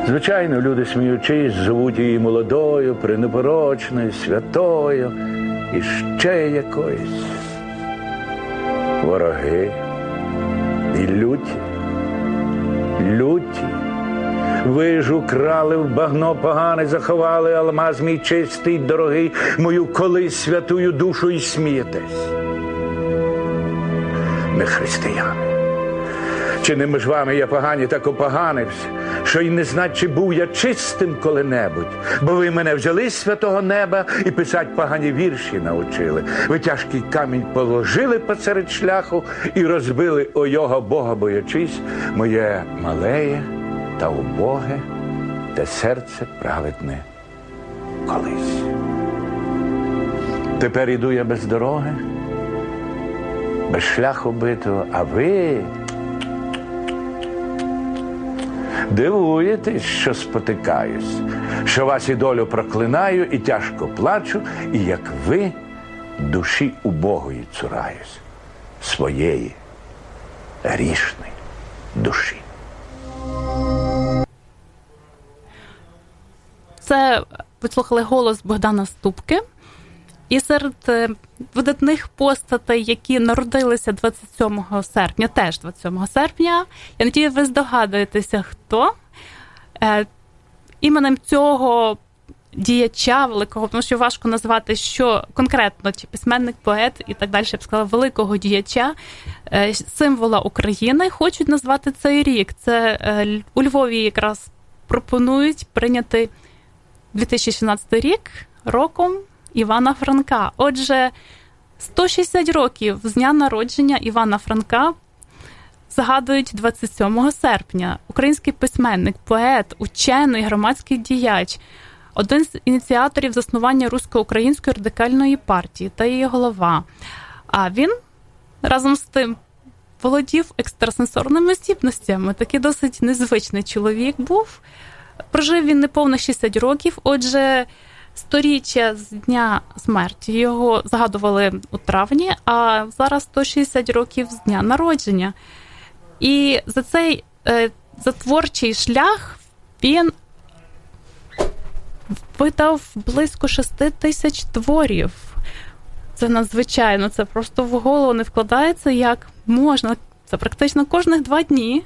Звичайно, люди, сміючись, звуть її молодою, пренепорочною, святою і ще якоюсь. Вороги і люті, люті. Ви ж украли в багно погане, заховали алмаз мій чистий, дорогий, мою колись святую душу і смієтесь. Не християни. Між вами я погані, так опоганився, що й не знать, чи був я чистим коли-небудь, бо ви мене взяли з святого неба і писать погані вірші научили. Ви тяжкий камінь положили посеред шляху і розбили о його Бога боячись, моє малеє та убоге, те серце праведне колись. Тепер іду я без дороги, без шляху битого, а ви. Дивуєтесь, що спотикаюсь, що вас і долю проклинаю, і тяжко плачу, і як ви душі убогої цураюсь, своєї грішної душі. Це послухали голос Богдана Ступки. І серед е, видатних постатей, які народилися 27 серпня, теж 27 серпня, я надію, ви здогадуєтеся, хто Е, іменем цього діяча великого, тому що важко назвати, що конкретно чи письменник, поет і так далі, я б сказала, великого діяча, е, символа України, хочуть назвати цей рік. Це у Львові якраз пропонують прийняти 2016 рік роком Івана Франка. Отже, 160 років з дня народження Івана Франка згадують 27 серпня. Український письменник, поет, учений, громадський діяч, один з ініціаторів заснування русько-української радикальної партії та її голова. А він разом з тим володів екстрасенсорними здібностями. Такий досить незвичний чоловік був. Прожив він неповних 60 років. Отже, сторіччя з дня смерті його згадували у травні, а зараз 160 років з дня народження. І за цей е, за творчий шлях він видав близько 6 тисяч творів. Це надзвичайно, це просто в голову не вкладається, як можна. Це практично кожних два дні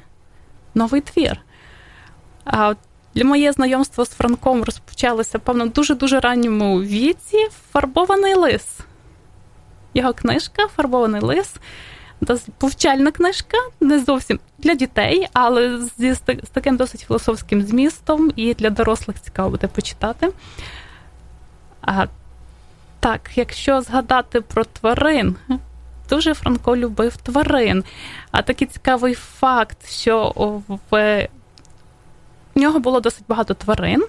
новий твір. А для моє знайомство з Франком розпочалося, певно, дуже-дуже ранньому віці фарбований лис. Його книжка Фарбований лис. Повчальна книжка, не зовсім для дітей, але з, з таким досить філософським змістом, і для дорослих цікаво буде почитати. А, Так, якщо згадати про тварин, дуже Франко любив тварин. А такий цікавий факт, що в в нього було досить багато тварин.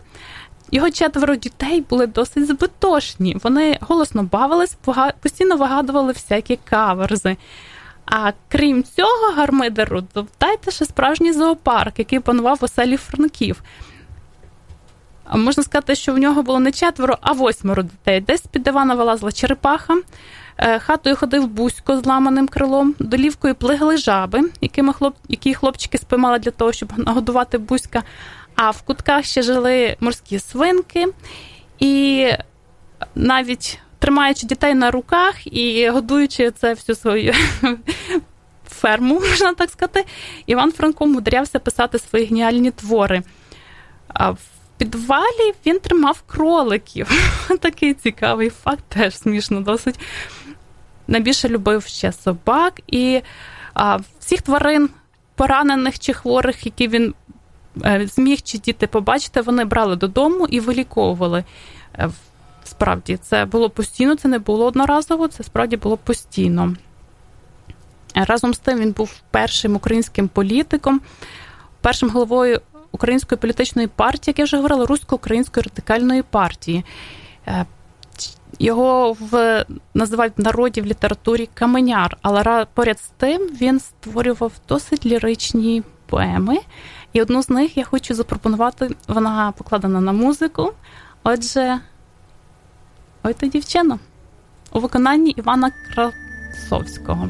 Його четверо дітей були досить збитошні. Вони голосно бавились, постійно вигадували всякі каверзи. А крім цього, гармидеру, додайте ще справжній зоопарк, який панував у селі Франків. Можна сказати, що в нього було не четверо, а восьмеро дітей. Десь під дивана вилазила черепаха, хатою ходив бузько з ламаним крилом, долівкою плигали жаби, якими хлоп... які хлопчики спимали для того, щоб нагодувати бузька. А в кутках ще жили морські свинки, і навіть тримаючи дітей на руках і годуючи це всю свою ферму, можна так сказати, Іван Франко мудрявся писати свої геніальні твори. В підвалі він тримав кроликів. Такий цікавий факт, теж смішно досить. Найбільше любив ще собак і а, всіх тварин, поранених чи хворих, які він е, зміг чи діти побачити, вони брали додому і виліковували. Е, Справді, це було постійно, це не було одноразово, це справді було постійно. Разом з тим він був першим українським політиком, першим головою української політичної партії, як я вже говорила, русько-української радикальної партії. Його в називають в народі в літературі каменяр, але поряд з тим він створював досить ліричні поеми. І одну з них я хочу запропонувати. Вона покладена на музику. Отже, ой ти дівчина у виконанні Івана Красовського.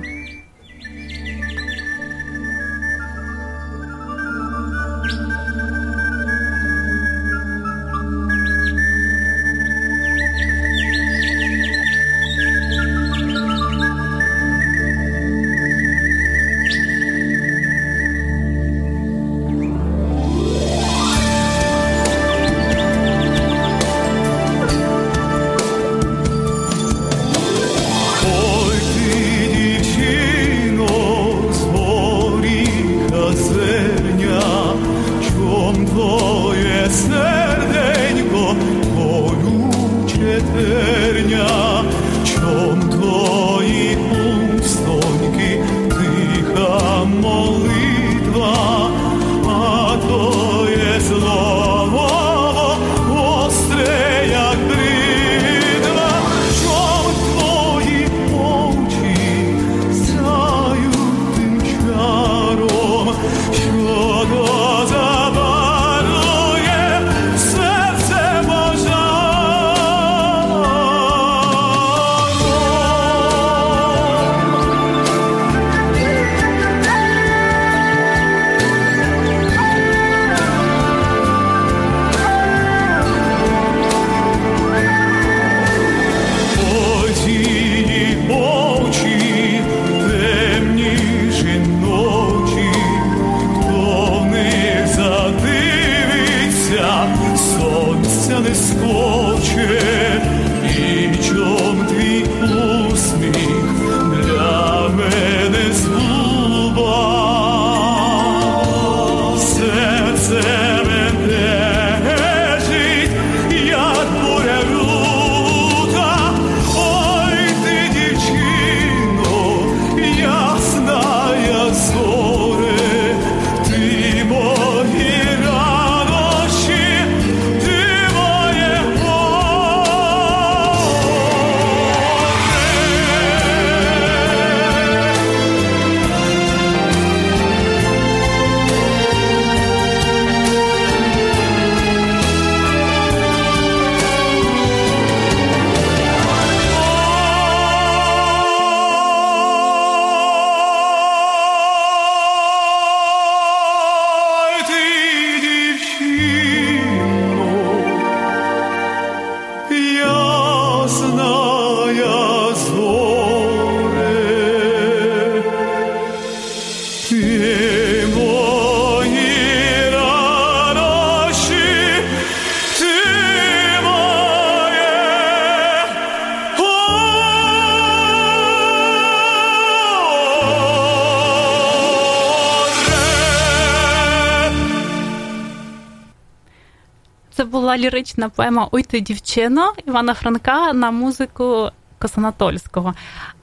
Лірична поема Ой ти дівчино Івана Франка на музику Косанатольського.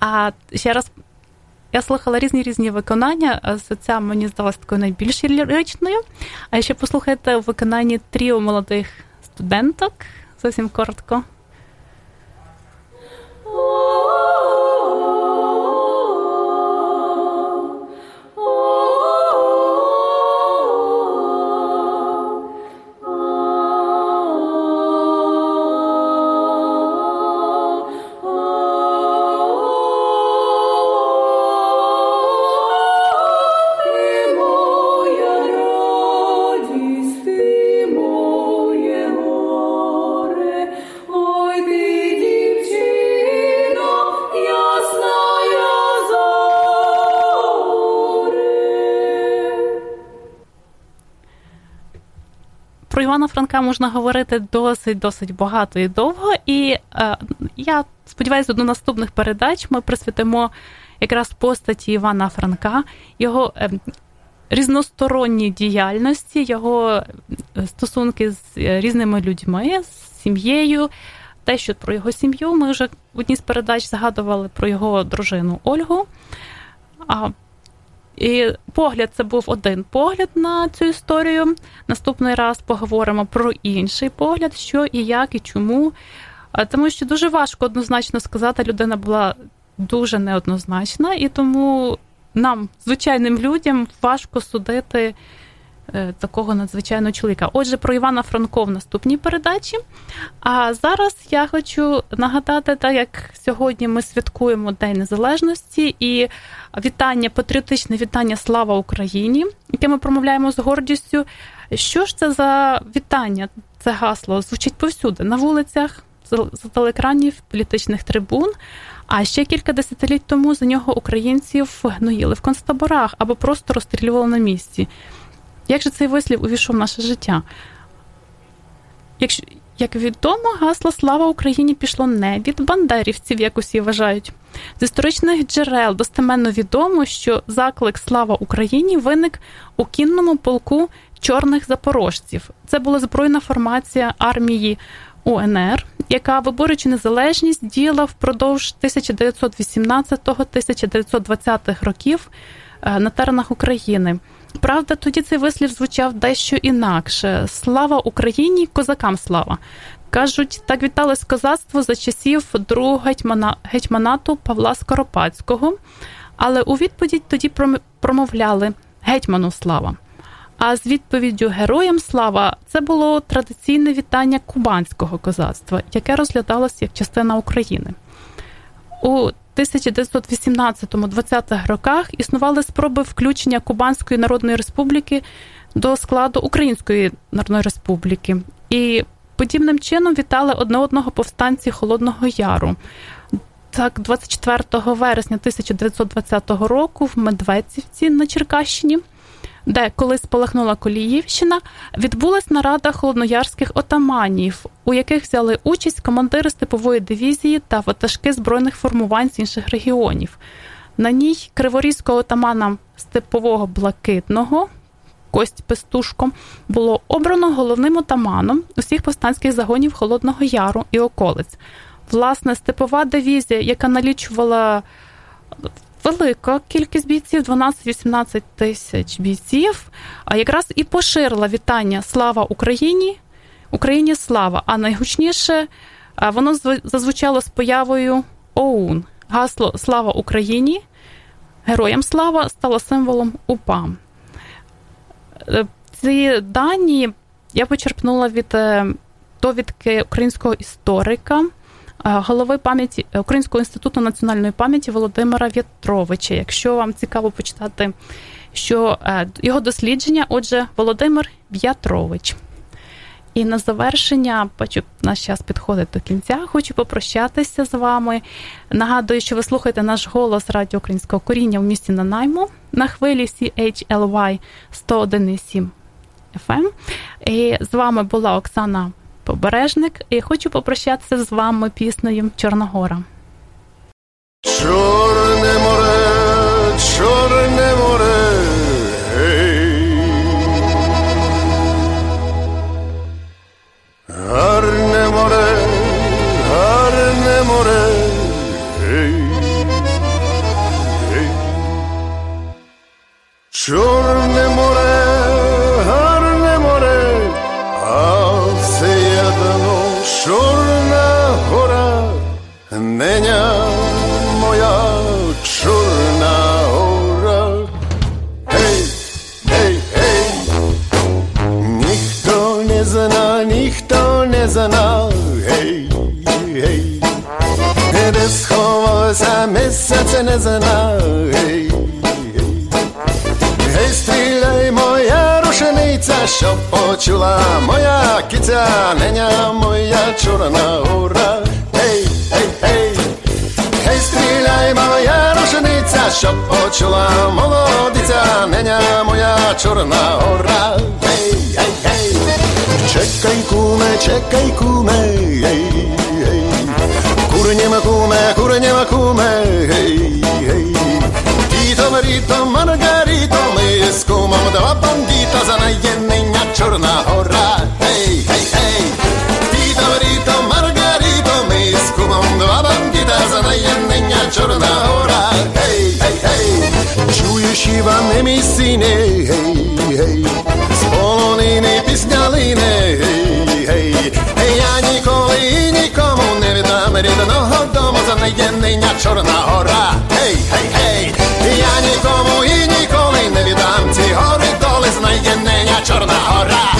А ще раз я слухала різні різні виконання. Ця мені здалася такою найбільш ліричною. А ще послухайте у виконанні тріо молодих студенток. Зовсім коротко. Можна говорити досить досить багато і довго. І е, я сподіваюся, до наступних передач ми присвятимо якраз постаті Івана Франка, його е, різносторонній діяльності, його е, стосунки з е, різними людьми, з сім'єю. Те, що про його сім'ю, ми вже в одній з передач згадували про його дружину Ольгу. А і погляд це був один погляд на цю історію. Наступний раз поговоримо про інший погляд, що і як, і чому. Тому що дуже важко однозначно сказати, людина була дуже неоднозначна, і тому нам, звичайним людям, важко судити такого надзвичайного чоловіка. Отже, про Івана Франко в наступній передачі. А зараз я хочу нагадати, так як сьогодні ми святкуємо День Незалежності і вітання, патріотичне вітання Слава Україні, яке ми промовляємо з гордістю. Що ж це за вітання? Це гасло звучить повсюди на вулицях, з телеекранів, політичних трибун. А ще кілька десятиліть тому за нього українців гноїли в концтаборах або просто розстрілювали на місці. Як же цей вислів увійшов в наше життя? Якщо, як відомо, гасло Слава Україні пішло не від бандерівців, як усі вважають. З історичних джерел достеменно відомо, що заклик Слава Україні виник у кінному полку чорних запорожців. Це була збройна формація армії УНР, яка, виборючи незалежність, діяла впродовж 1918-1920-х років на теренах України. Правда, тоді цей вислів звучав дещо інакше: Слава Україні, козакам слава. Кажуть, так віталось козацтво за часів другого гетьмана, гетьманату Павла Скоропадського, але у відповідь тоді промовляли гетьману слава. А з відповіддю Героям слава це було традиційне вітання кубанського козацтва, яке розглядалося як частина України. У 1918-20-х роках існували спроби включення Кубанської Народної Республіки до складу Української Народної Республіки. І подібним чином вітали одне одного повстанці Холодного Яру. Так, 24 вересня 1920 року в Медведцівці на Черкащині, де коли спалахнула Коліївщина, відбулась нарада холодноярських отаманів, у яких взяли участь командири степової дивізії та ватажки збройних формувань з інших регіонів. На ній криворізького отамана степового блакитного. Кость Пестушко було обрано головним отаманом усіх повстанських загонів Холодного Яру і околиць. Власне, степова дивізія, яка налічувала велика кількість бійців, 12-18 тисяч бійців, а якраз і поширила вітання Слава Україні, Україні слава! А найгучніше воно зазвучало з появою ОУН. Гасло Слава Україні! Героям слава стало символом УПА. Е, ці дані я почерпнула від е, довідки українського історика, голови пам'яті Українського інституту національної пам'яті Володимира В'ятровича. Якщо вам цікаво почитати, що його дослідження, отже, Володимир В'ятрович. І на завершення, бачу, наш час підходить до кінця. Хочу попрощатися з вами. Нагадую, що ви слухаєте наш голос радіо українського коріння в місті Нанаймо на хвилі CHLY 101,7 FM. І з вами була Оксана Побережник, і хочу попрощатися з вами піснею Чорногора. Чорне море, чорне море. Гарне море, гарне море. Чорне menia moja čurná hora. Hej, hej, hej. Nikto nezná, nikto nezná, hej, hej. Kde schoval sa mesiace nezná, hej, hej. Hej, střílej moja rušenica, šo počula moja kica, nenia moja čurná hora. Hej, hej vystrieľaj ma jarošenica, čo počula molodica, neňa moja čorná hora. Hej, hej, hej. Čekaj kúme, čekaj kúme, hej, hej. Kurnem kúme, kurnem kúme, hej, hej. Títom, rítom, margaritom, jesku mám dva bandita, zanajeneňa čorná hora. Hej, hej, hej. Títom, rítom, margaritom, jesku mám dva bandita, zanajeneňa Чорна гора. Гей, гей, гей. Чуєш, Іване, мій сине, гей, гей. З полонини піснялини, гей, гей. Гей, я ніколи і нікому не віддам рідного дому за наєднення Чорна гора. Гей, гей, гей. Я нікому і ніколи не віддам ці гори доли з наєднення Чорна гора.